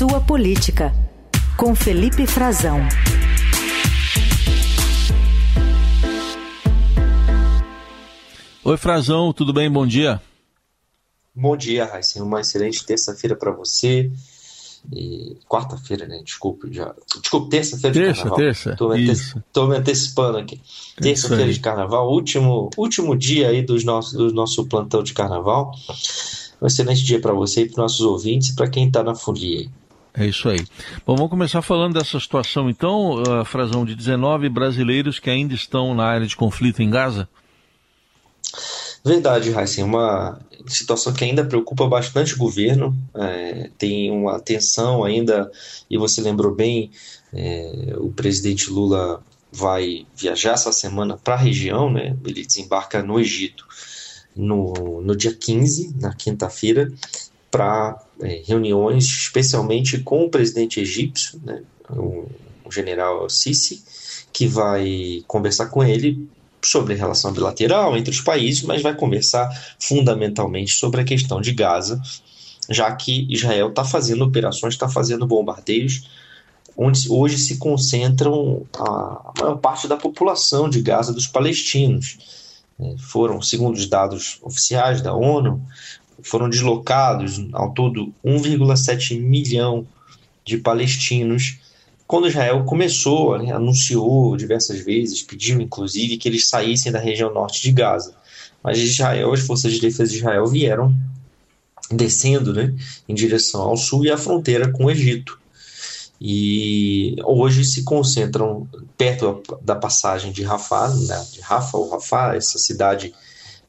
Sua Política, com Felipe Frazão. Oi, Frazão, tudo bem? Bom dia. Bom dia, Raíssa. Uma excelente terça-feira para você. Quarta-feira, né? Desculpe, já. Desculpe, terça-feira de carnaval. Terça, Tô me, ante... Me antecipando aqui. Terça-feira de carnaval, último, último dia aí dos nossos, do nosso plantão de carnaval. Um excelente dia para você e para nossos ouvintes e para quem está na folia aí. É isso aí. Bom, vamos começar falando dessa situação então, uh, Frazão, de 19 brasileiros que ainda estão na área de conflito em Gaza. Verdade, Raíssa, uma situação que ainda preocupa bastante o governo, é, tem uma tensão ainda, e você lembrou bem, é, o presidente Lula vai viajar essa semana para a região, né? ele desembarca no Egito no, no dia 15, na quinta-feira, para é, reuniões, especialmente com o presidente egípcio, né? o, general Sisi, que vai conversar com ele sobre a relação bilateral entre os países, mas vai conversar fundamentalmente sobre a questão de Gaza, já que Israel está fazendo operações, está fazendo bombardeios, onde hoje se concentram a maior parte da população de Gaza dos palestinos. É, foram, segundo os dados oficiais da ONU, foram deslocados ao todo 1,7 milhão de palestinos quando Israel começou, né, anunciou diversas vezes, pediu inclusive que eles saíssem da região norte de Gaza. Mas Israel, as forças de defesa de Israel vieram descendo né, em direção ao sul e à fronteira com o Egito. E hoje se concentram perto da passagem de Rafah, né, de Rafah ou Rafah, essa cidade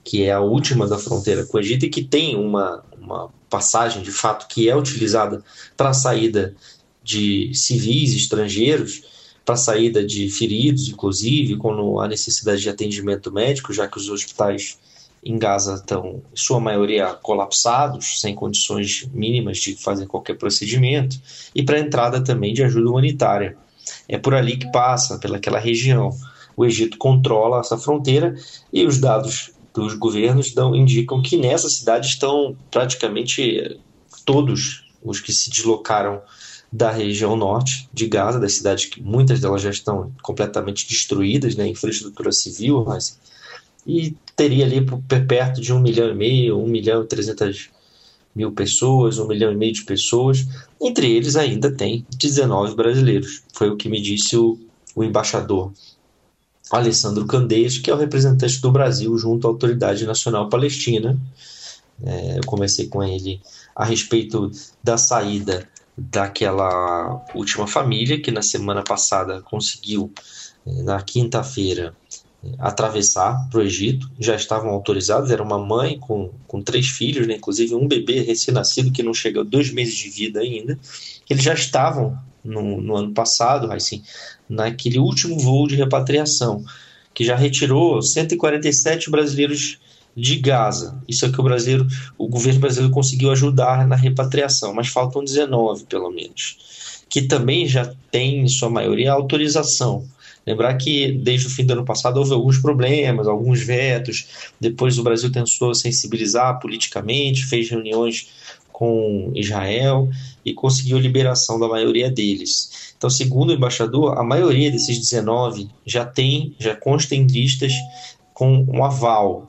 que é a última da fronteira com o Egito e que tem uma, uma passagem de fato que é utilizada para a saída de civis estrangeiros para saída de feridos, inclusive, quando há necessidade de atendimento médico, já que os hospitais em Gaza estão, em sua maioria, colapsados, sem condições mínimas de fazer qualquer procedimento, e para a entrada também de ajuda humanitária. É por ali que passa, pelaquela região. O Egito controla essa fronteira e os dados dos governos dão, indicam que nessa cidade estão praticamente todos os que se deslocaram da região norte de Gaza, das cidades que muitas delas já estão completamente destruídas, né, infraestrutura civil, mas, e teria ali perto de um milhão e meio, um milhão e trezentas mil pessoas, um milhão e meio de pessoas, entre eles ainda tem 19 brasileiros, foi o que me disse o, o embaixador Alessandro Candeias, que é o representante do Brasil junto à Autoridade Nacional Palestina. É, eu conversei com ele a respeito da saída daquela última família que na semana passada conseguiu, eh, na quinta-feira, eh, atravessar para o Egito. Já estavam autorizados, era uma mãe com, com três filhos, né? inclusive um bebê recém-nascido que não chega a dois meses de vida ainda. Eles já estavam no, no ano passado, assim, naquele último voo de repatriação, que já retirou 147 brasileiros de Gaza. Isso é que o brasileiro, o governo brasileiro conseguiu ajudar na repatriação, mas faltam 19 pelo menos, que também já tem em sua maioria autorização. Lembrar que desde o fim do ano passado houve alguns problemas, alguns vetos. Depois o Brasil tentou sensibilizar politicamente, fez reuniões com Israel e conseguiu liberação da maioria deles. Então, segundo o embaixador, a maioria desses 19 já tem, já consta em listas com um aval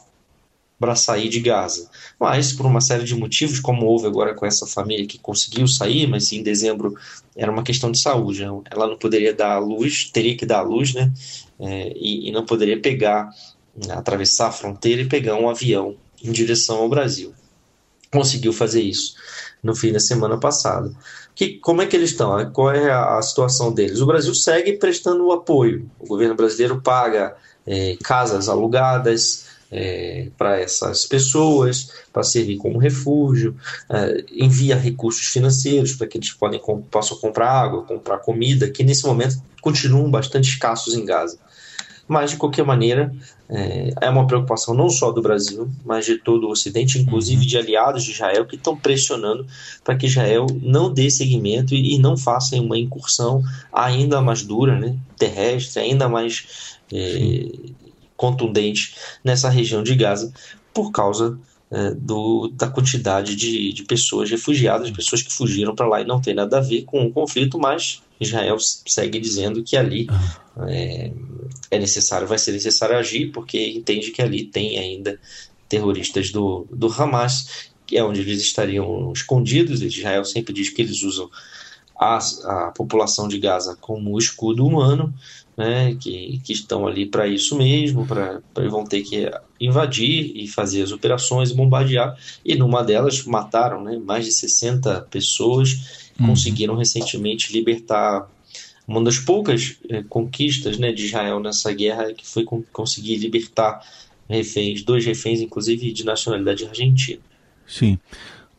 para sair de Gaza. Mas, por uma série de motivos, como houve agora com essa família que conseguiu sair, mas em dezembro era uma questão de saúde. Né? Ela não poderia dar a luz, teria que dar a luz, né? É, e, e não poderia pegar, atravessar a fronteira e pegar um avião em direção ao Brasil. Conseguiu fazer isso no fim da semana passada. Que, como é que eles estão? Qual é a, a situação deles? O Brasil segue prestando o apoio. O governo brasileiro paga é, casas alugadas, é, para essas pessoas, para servir como refúgio, é, envia recursos financeiros para que eles podem, possam comprar água, comprar comida, que nesse momento continuam bastante escassos em Gaza. Mas, de qualquer maneira, é, é uma preocupação não só do Brasil, mas de todo o Ocidente, inclusive uhum. de aliados de Israel, que estão pressionando para que Israel não dê seguimento e, e não faça uma incursão ainda mais dura, né, terrestre, ainda mais é, contundente nessa região de Gaza por causa é, do, da quantidade de, de pessoas refugiadas, pessoas que fugiram para lá e não tem nada a ver com o conflito, mas Israel segue dizendo que ali é, é necessário, vai ser necessário agir, porque entende que ali tem ainda terroristas do, do Hamas, que é onde eles estariam escondidos. Israel sempre diz que eles usam a, a população de Gaza como escudo humano, né, que, que estão ali para isso mesmo, para vão ter que invadir e fazer as operações e bombardear. E numa delas mataram né, mais de 60 pessoas, uhum. conseguiram recentemente libertar uma das poucas é, conquistas né, de Israel nessa guerra que foi conseguir libertar reféns, dois reféns, inclusive de nacionalidade argentina. Sim.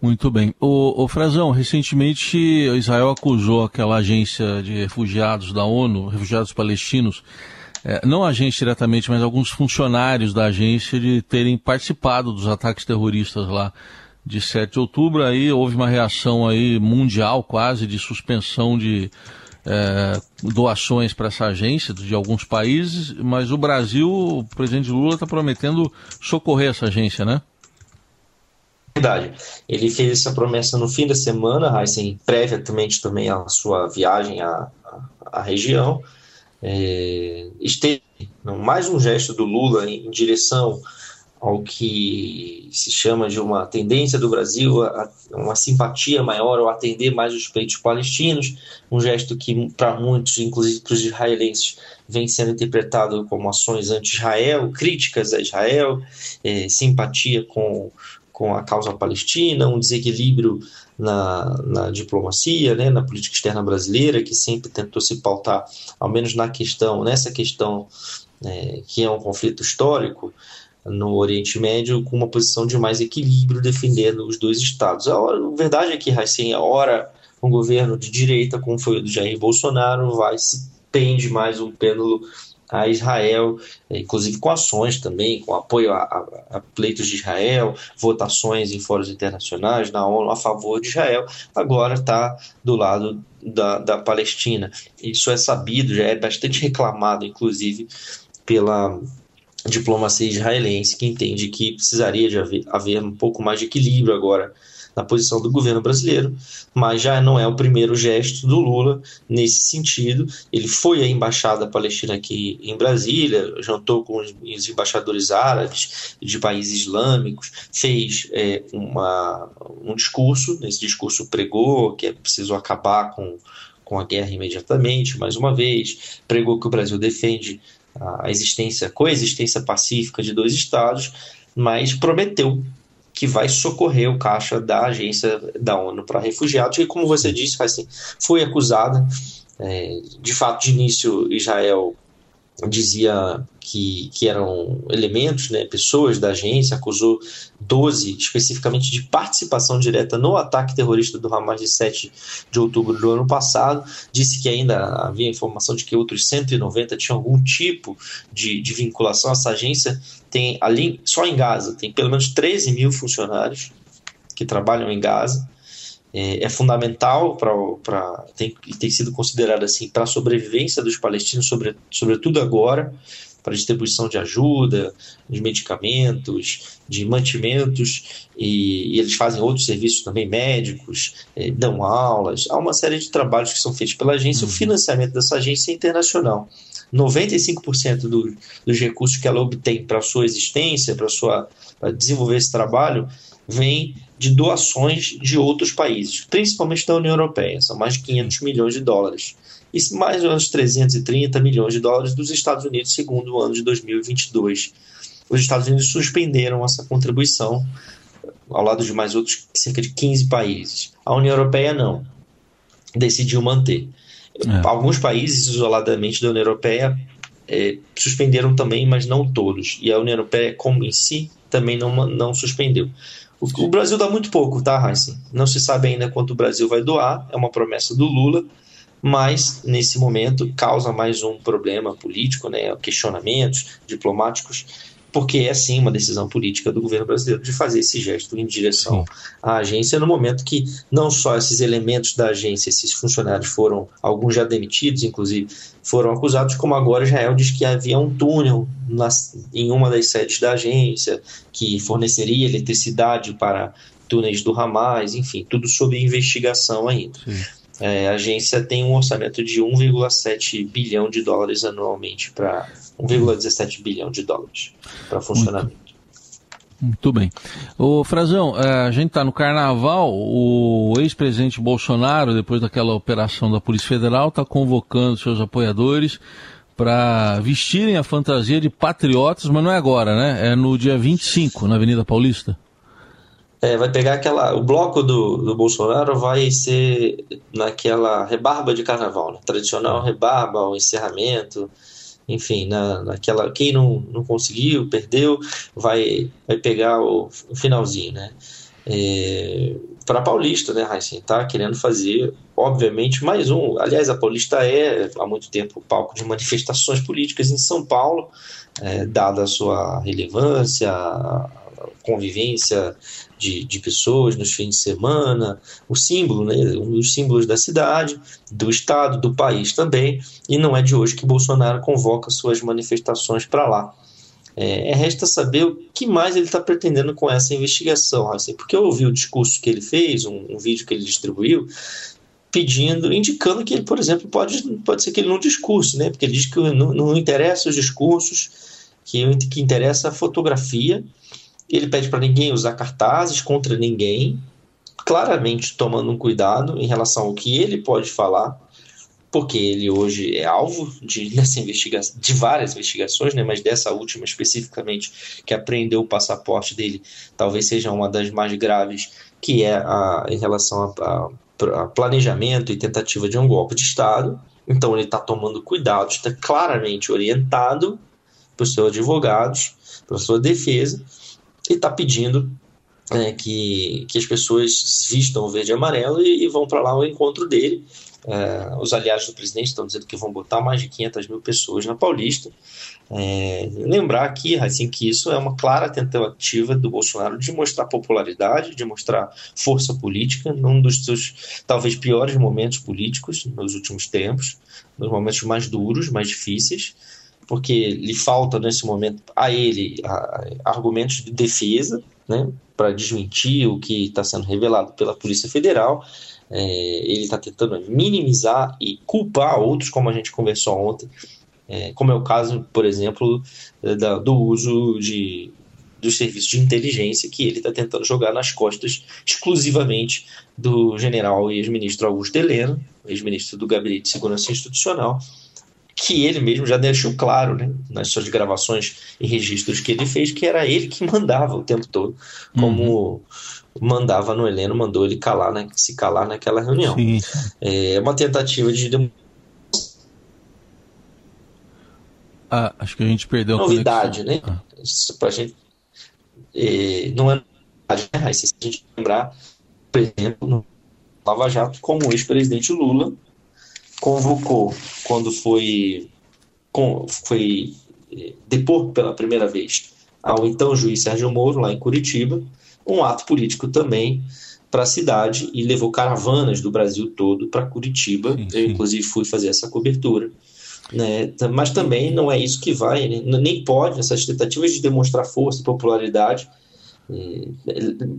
Muito bem. O, o Frazão, recentemente Israel acusou aquela agência de refugiados da ONU, refugiados palestinos, é, não a agência diretamente, mas alguns funcionários da agência de terem participado dos ataques terroristas lá de 7 de outubro. Aí houve uma reação aí mundial quase de suspensão de é, doações para essa agência de alguns países, mas o Brasil, o presidente Lula está prometendo socorrer essa agência, né? Verdade. Ele fez essa promessa no fim da semana, Heisen, previamente também à sua viagem à, à, à região. É, esteve mais um gesto do Lula em, em, direção ao que se chama de uma tendência do Brasil, a, uma simpatia maior ao atender mais os peitos palestinos, um gesto que para muitos, inclusive para os israelenses, vem sendo interpretado como ações anti-Israel, críticas a Israel, é, simpatia com com a causa palestina, um desequilíbrio na, na diplomacia, né, na política externa brasileira, que sempre tentou se pautar, ao menos na questão, nessa questão é, que é um conflito histórico no Oriente Médio, com uma posição de mais equilíbrio, defendendo os dois estados. A, hora, a verdade é que, assim, a hora um governo de direita, como foi o do Jair Bolsonaro, vai se pende mais um pêndulo a Israel, eh, inclusive com ações também, com apoio a, a, a, pleitos de Israel, votações em fóruns internacionais, na ONU a favor de Israel, agora está do lado da, da Palestina. Isso é sabido, já é bastante reclamado, inclusive, pela diplomacia israelense, que entende que precisaria de haver, haver um pouco mais de equilíbrio agora na posição do governo brasileiro, mas já não é o primeiro gesto do Lula nesse sentido. Ele foi à embaixada palestina aqui em Brasília, jantou com os embaixadores árabes de países islâmicos, fez é, uma, um discurso. Nesse discurso pregou que é preciso acabar com, com a guerra imediatamente, mais uma vez, pregou que o Brasil defende a existência, a coexistência pacífica de dois estados, mas prometeu que vai socorrer o caixa da agência da ONU para refugiados, e como você disse, foi acusada. É, de fato, de início, Israel dizia que, que eram elementos, né, pessoas da agência, acusou 12 especificamente de participação direta no ataque terrorista do Hamas de 7 de outubro do ano passado, disse que ainda havia informação de que outros 190 tinham algum tipo de, de vinculação. Essa agência, tem ali, só em Gaza, tem pelo menos 13 mil funcionários que trabalham em Gaza, é, é fundamental para tem, tem sido considerado assim para a sobrevivência dos palestinos, sobre, sobretudo agora, para distribuição de ajuda, de medicamentos, de mantimentos, e, e eles fazem outros serviços também médicos, é, dão aulas, há uma série de trabalhos que são feitos pela agência, uhum. o financiamento dessa agência é internacional. 95% do, dos recursos que ela obtém para a sua existência, para desenvolver esse trabalho, vem de doações de outros países, principalmente da União Europeia, são mais de 500 milhões de dólares, e mais uns 330 milhões de dólares dos Estados Unidos, segundo o ano de 2022. Os Estados Unidos suspenderam essa contribuição, ao lado de mais outros cerca de 15 países. A União Europeia não, decidiu manter. É. Alguns países, isoladamente da União Europeia, é, suspenderam também, mas não todos. E a União Europeia, como em si, também não, não suspendeu. O, Brasil dá muito pouco, tá, Heisen? Não se sabe ainda quanto o Brasil vai doar, é uma promessa do Lula, mas nesse momento causa mais um problema político, né, questionamentos diplomáticos porque é sim uma decisão política do governo brasileiro de fazer esse gesto em direção sim. à agência no momento que não só esses elementos da agência, esses funcionários foram, alguns já demitidos, inclusive, foram acusados, como agora Israel diz que havia um túnel nas, em uma das sedes da agência que forneceria eletricidade para túneis do Hamas, enfim, tudo sob investigação ainda. É, a agência tem um orçamento de 1,7 bilhão de dólares anualmente para 1,17 bilhão de dólares para funcionamento. Muito, muito bem. O Frazão, é, a gente está no carnaval, o ex-presidente Bolsonaro, depois daquela operação da Polícia Federal, está convocando seus apoiadores para vestirem a fantasia de patriotas, mas não é agora, né? É no dia 25, na Avenida Paulista. É, vai pegar aquela. O bloco do, do Bolsonaro vai ser naquela rebarba de carnaval, né? Tradicional rebarba, o encerramento enfim, na, naquela quem não, não conseguiu, perdeu, vai, vai pegar o, o finalzinho, né? É, para Paulista, né, Raíssen? Tá querendo fazer, obviamente, mais um. Aliás, a Paulista é há muito tempo palco de manifestações políticas em São Paulo, é, dada a sua relevância, convivência de, de pessoas nos fins de semana, o símbolo, né, um dos símbolos da cidade, do estado, do país também, e não é de hoje que Bolsonaro convoca suas manifestações para lá. É, é, resta saber o que mais ele está pretendendo com essa investigação, assim, porque eu ouvi o discurso que ele fez, um, um vídeo que ele distribuiu, pedindo, indicando que ele, por exemplo, pode, pode ser que ele não discurse, né? Porque ele diz que não, não interessa os discursos, que que interessa é a fotografia ele pede para ninguém usar cartazes contra ninguém, claramente tomando um cuidado em relação ao que ele pode falar, porque ele hoje é alvo de, nessa investigação, de várias investigações, né, mas dessa última especificamente, que apreendeu o passaporte dele, talvez seja uma das mais graves, que é a, em relação a, a, a planejamento e tentativa de um golpe de Estado. Então ele está tomando cuidado, está claramente orientado para os seus advogados, para a sua defesa, e está pedindo é, que, que as pessoas vistam o verde e amarelo e, e vão para lá ao encontro dele. É, os aliados do presidente estão dizendo que vão botar mais de 500 mil pessoas na Paulista. É, lembrar aqui, assim, que isso é uma clara tentativa do Bolsonaro de mostrar popularidade, de mostrar força política num dos seus talvez piores momentos políticos nos últimos tempos, nos momentos mais duros, mais difíceis porque lhe falta nesse momento a ele a, argumentos de defesa, né, para desmentir o que está sendo revelado pela Polícia Federal. É, ele está tentando minimizar e culpar outros, como a gente conversou ontem, é, como é o caso, por exemplo, da, do uso de, dos serviços de inteligência que ele está tentando jogar nas costas exclusivamente do general e ex-ministro Augusto Heleno, ex-ministro do Gabinete de Segurança Institucional, que ele mesmo já deixou claro né, nas suas gravações e registros que ele fez, que era ele que mandava o tempo todo, como uhum. mandava no Heleno, mandou ele calar, né, se calar naquela reunião. Sim. É uma tentativa de ah, acho que a gente perdeu novidade, a né? Ah. Pra gente, é, não é novidade, né? Se a gente lembrar, por exemplo, no Lava Jato, como o ex-presidente Lula convocou quando foi, com, foi eh, depor pela primeira vez ao então juiz Sérgio Moro, lá em Curitiba, um ato político também para a cidade e levou caravanas do Brasil todo para Curitiba. Sim, sim. Eu, inclusive, fui fazer essa cobertura. Né? Mas também não é isso que vai, né? nem pode, essas tentativas de demonstrar força e popularidade eh,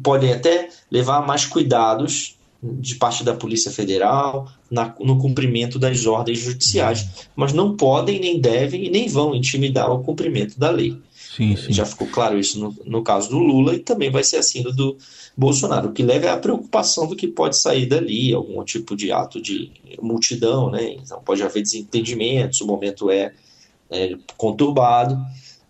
podem até levar a mais cuidados de parte da Polícia Federal na, no cumprimento das ordens judiciais, mas não podem, nem devem e nem vão intimidar o cumprimento da lei. Sim, sim. Já ficou claro isso no, no, caso do Lula e também vai ser assim no do Bolsonaro. O que leva é a preocupação do que pode sair dali, algum tipo de ato de multidão, né? Então pode haver desentendimentos, o momento é, é conturbado.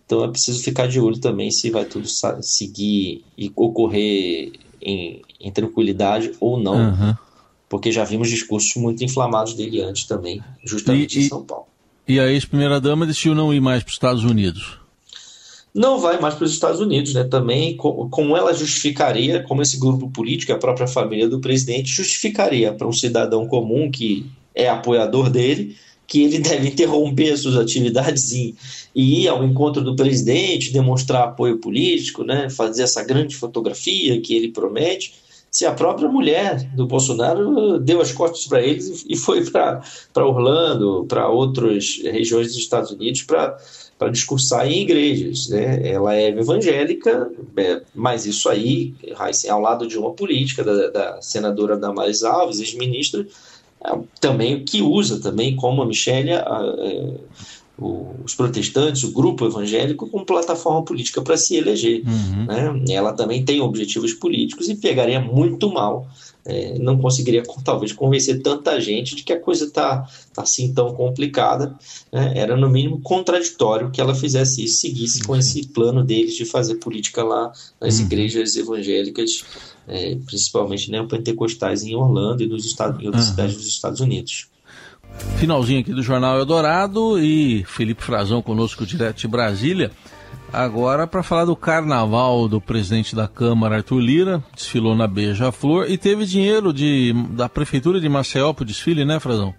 Então é preciso ficar de olho também se vai tudo seguir e ocorrer em, em tranquilidade ou não, uhum. porque já vimos discursos muito inflamados dele antes também, justamente e, em São Paulo. E a ex-primeira-dama decidiu não ir mais para os Estados Unidos? Não vai mais para os Estados Unidos, né? Também, como ela justificaria, como esse grupo político, a própria família do presidente, justificaria para um cidadão comum que é apoiador dele, que ele deve interromper suas atividades e, ir ao encontro do presidente, demonstrar apoio político, né, fazer essa grande fotografia que ele promete, se a própria mulher do Bolsonaro deu as costas para eles e foi para Orlando, para outras regiões dos Estados Unidos para discursar em igrejas. Né? Ela é evangélica, é, mas isso aí, ao lado de uma política da, da senadora Damares Alves, ex-ministra, é, também que usa também como a Michelle é, os protestantes, o grupo evangélico, como plataforma política para se eleger. Uhum. Né? Ela também tem objetivos políticos e pegaria muito mal. É, não conseguiria talvez convencer tanta gente de que a coisa está tá assim tão complicada. Né? Era no mínimo contraditório que ela fizesse isso, seguisse com esse plano deles de fazer política lá nas uhum. igrejas evangélicas é, principalmente neopentecostais em Orlando e nos Estados, em outras uhum. cidades dos Estados Unidos. Finalzinho aqui do Jornal Eldorado e Felipe Frazão conosco direto de Brasília. Agora para falar do carnaval do presidente da Câmara, Arthur Lira, desfilou na Beija-Flor e teve dinheiro de, da Prefeitura de Maceió para o desfile, né, Frazão?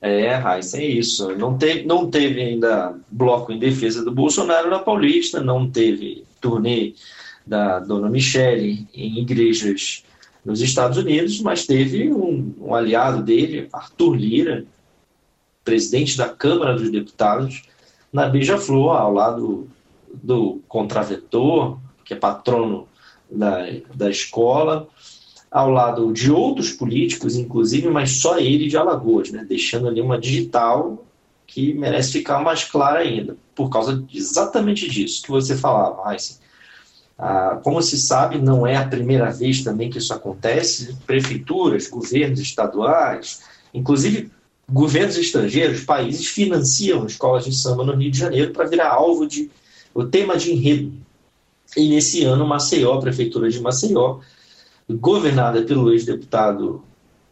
É, Raíssa, é isso. Não teve, não teve ainda bloco em defesa do Bolsonaro na Paulista, não teve turnê da dona Michele em igrejas nos Estados Unidos, mas teve um, um aliado dele, Arthur Lira, presidente da Câmara dos Deputados, na Beija-Flor, ao lado do contraventor, que é patrono da, da escola, ao lado de outros políticos, inclusive, mas só ele de Alagoas, né? deixando ali uma digital que merece ficar mais clara ainda, por causa exatamente disso que você falava, Heisen. Ah, como se sabe, não é a primeira vez também que isso acontece. Prefeituras, governos estaduais, inclusive governos estrangeiros, países financiam escolas de samba no Rio de Janeiro para virar alvo de o tema de enredo. E nesse ano, Maceió, a prefeitura de Maceió, governada pelo ex-deputado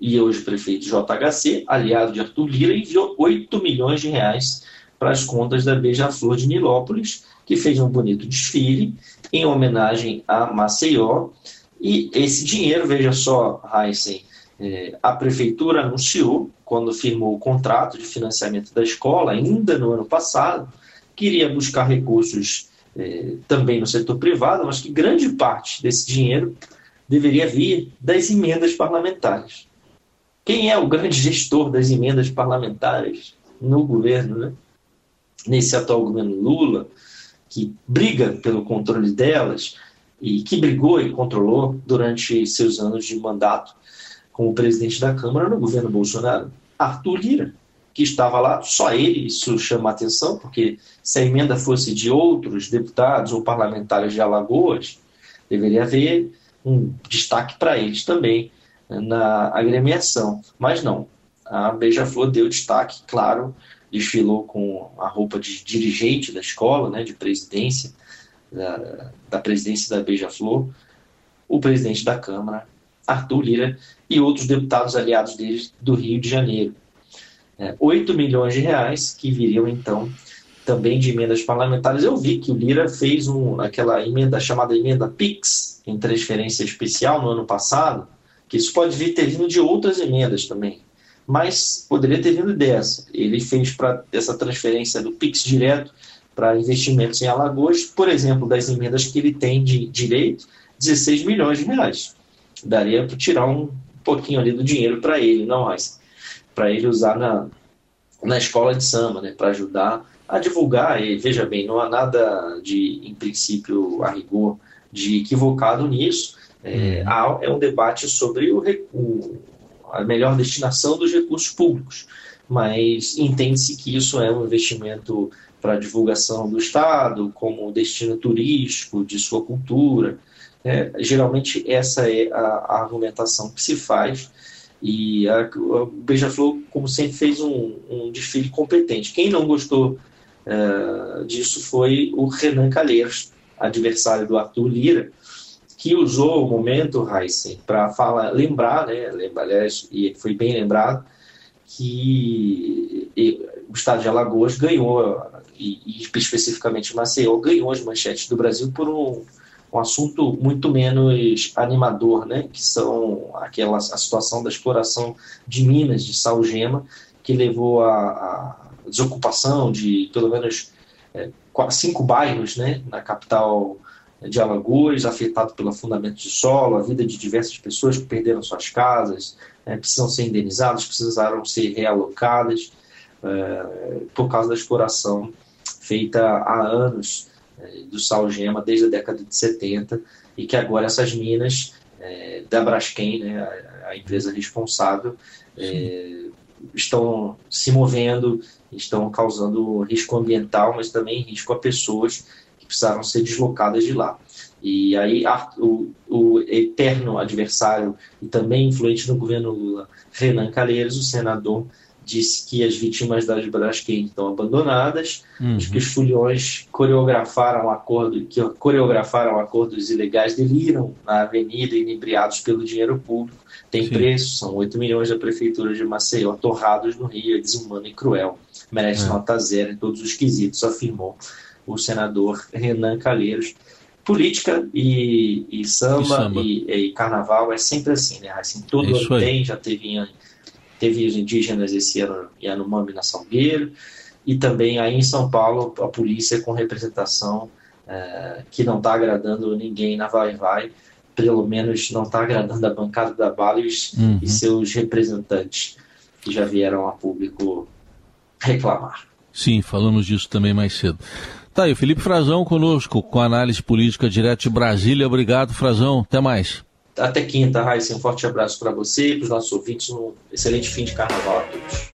e hoje prefeito JHC, aliado de Arthur Lira, enviou 8 milhões de reais para as contas da Beija-Flor de Nilópolis, que fez um bonito desfile em homenagem a Maceió. E esse dinheiro, veja só, Heisen, é, a prefeitura anunciou, quando firmou o contrato de financiamento da escola, ainda no ano passado, que iria buscar recursos é, também no setor privado, mas que grande parte desse dinheiro deveria vir das emendas parlamentares. Quem é o grande gestor das emendas parlamentares no governo, né? nesse atual governo Lula? que briga pelo controle delas e que brigou e controlou durante seus anos de mandato como presidente da Câmara no governo Bolsonaro, Arthur Lira, que estava lá, só ele, isso chama atenção, porque se a emenda fosse de outros deputados ou parlamentares de Alagoas, deveria haver um destaque para eles também né, na agremiação. Mas não, a Beija-Flor deu destaque, claro, desfilou com a roupa de dirigente da escola, né, de presidência, da, da presidência da Beija-Flor, o presidente da Câmara, Arthur Lira, e outros deputados aliados deles do Rio de Janeiro. É, 8 milhões de reais que viriam então também de emendas parlamentares. Eu vi que o Lira fez um, aquela emenda chamada emenda PIX, em transferência especial no ano passado, que isso pode vir ter vindo de outras emendas também mas poderia ter vindo dessa. Ele fez para essa transferência do Pix direto para investimentos em Alagoas, por exemplo, das emendas que ele tem de direito, 16 milhões de reais. Daria para tirar um pouquinho ali do dinheiro para ele, não mais, para ele usar na, na escola de samba, né, para ajudar a divulgar. E veja bem, não há nada de, em princípio, a rigor, de equivocado nisso. É, uhum. há, é um debate sobre o, o a melhor destinação dos recursos públicos, mas entende-se que isso é um investimento para divulgação do Estado, como destino turístico de sua cultura. É, geralmente essa é a, a, argumentação que se faz. E a, a Beija-Flor, como sempre, fez um, um, desfile competente. Quem não gostou é, disso foi o Renan Calheiros, adversário do Arthur Lira, que usou o momento, Heisen, para falar, lembrar, né, aliás, e foi bem lembrado, que o estado de Alagoas ganhou, e, e especificamente Maceió, ganhou as manchetes do Brasil por um, um assunto muito menos animador, né, que são aquela, a situação da exploração de minas de salgema, que levou à desocupação de pelo menos é, cinco bairros né, na capital de Alagoas, afetado pelo afundamento de solo, a vida de diversas pessoas que perderam suas casas, é, precisam ser indenizadas, precisaram ser realocadas é, por causa da exploração feita há anos do salgema desde a década de 70 e que agora essas minas é, da Braskem, né, a, a, empresa responsável, é, estão se movendo, estão causando risco ambiental, mas também risco a pessoas precisaram ser deslocadas de lá. E aí o, o eterno adversário e também influente no governo Lula, Renan Calheiros, o senador, disse que as vítimas das Braskem estão abandonadas, uhum. que os fulhões coreografaram acordo, que coreografaram acordos ilegais, deliram na avenida inebriados pelo dinheiro público. Tem Sim. preço, são 8 milhões da prefeitura de Maceió, torrados no Rio, é desumano e cruel. Merece é. nota zero em todos os quesitos, afirmou o senador Renan Calheiros. Política e, e samba, e, samba. E, e, carnaval é sempre assim, né? Assim, todo Isso ano aí. tem, já teve, teve os indígenas esse ano Yanomami na Salgueiro, e também aí em São Paulo a polícia com representação é, que não está agradando ninguém na Vai Vai, pelo menos não está agradando a bancada da e, uhum. e seus representantes que já vieram a público reclamar. Sim, falamos disso também mais cedo. Tá aí, Felipe Frazão conosco, com análise política direto de Brasília. Obrigado, Frazão. Até mais. Até quinta, Raíssa. Um forte abraço para você e para os nossos ouvintes. Um excelente fim de carnaval a todos.